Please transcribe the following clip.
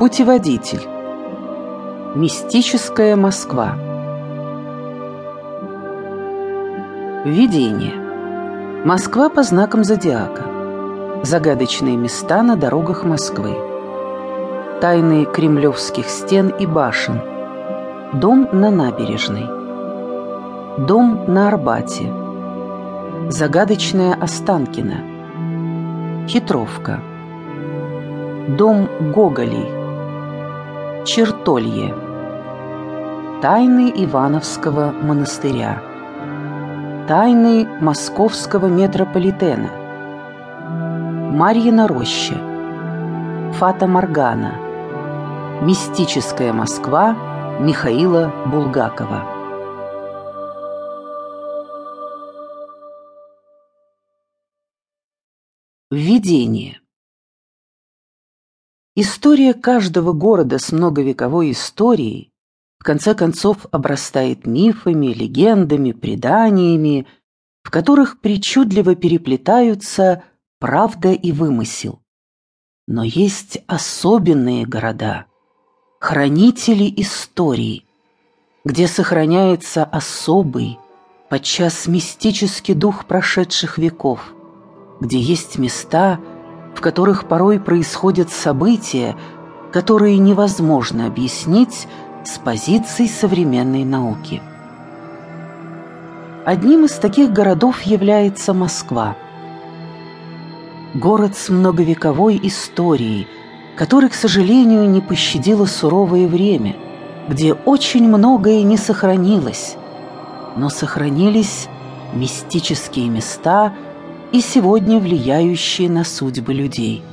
Путеводитель. Мистическая Москва. Введение. Москва по знакам зодиака. Загадочные места на дорогах Москвы. Тайны кремлевских стен и башен. Дом на набережной. Дом на Арбате. Загадочная Останкина. Хитровка. Дом Гоголей. Чертолье. Тайны Ивановского монастыря. Тайны Московского метрополитена. Марьина роща. Фата Моргана. Мистическая Москва Михаила Булгакова. Введение. История каждого города с многовековой историей в конце концов обрастает мифами, легендами, преданиями, в которых причудливо переплетаются правда и вымысел. Но есть особенные города, хранители истории, где сохраняется особый, подчас мистический дух прошедших веков, где есть места, в которых порой происходят события, которые невозможно объяснить с позиций современной науки. Одним из таких городов является Москва. Город с многовековой историей, который, к сожалению, не пощадило суровое время, где очень многое не сохранилось, но сохранились мистические места – и сегодня влияющие на судьбы людей –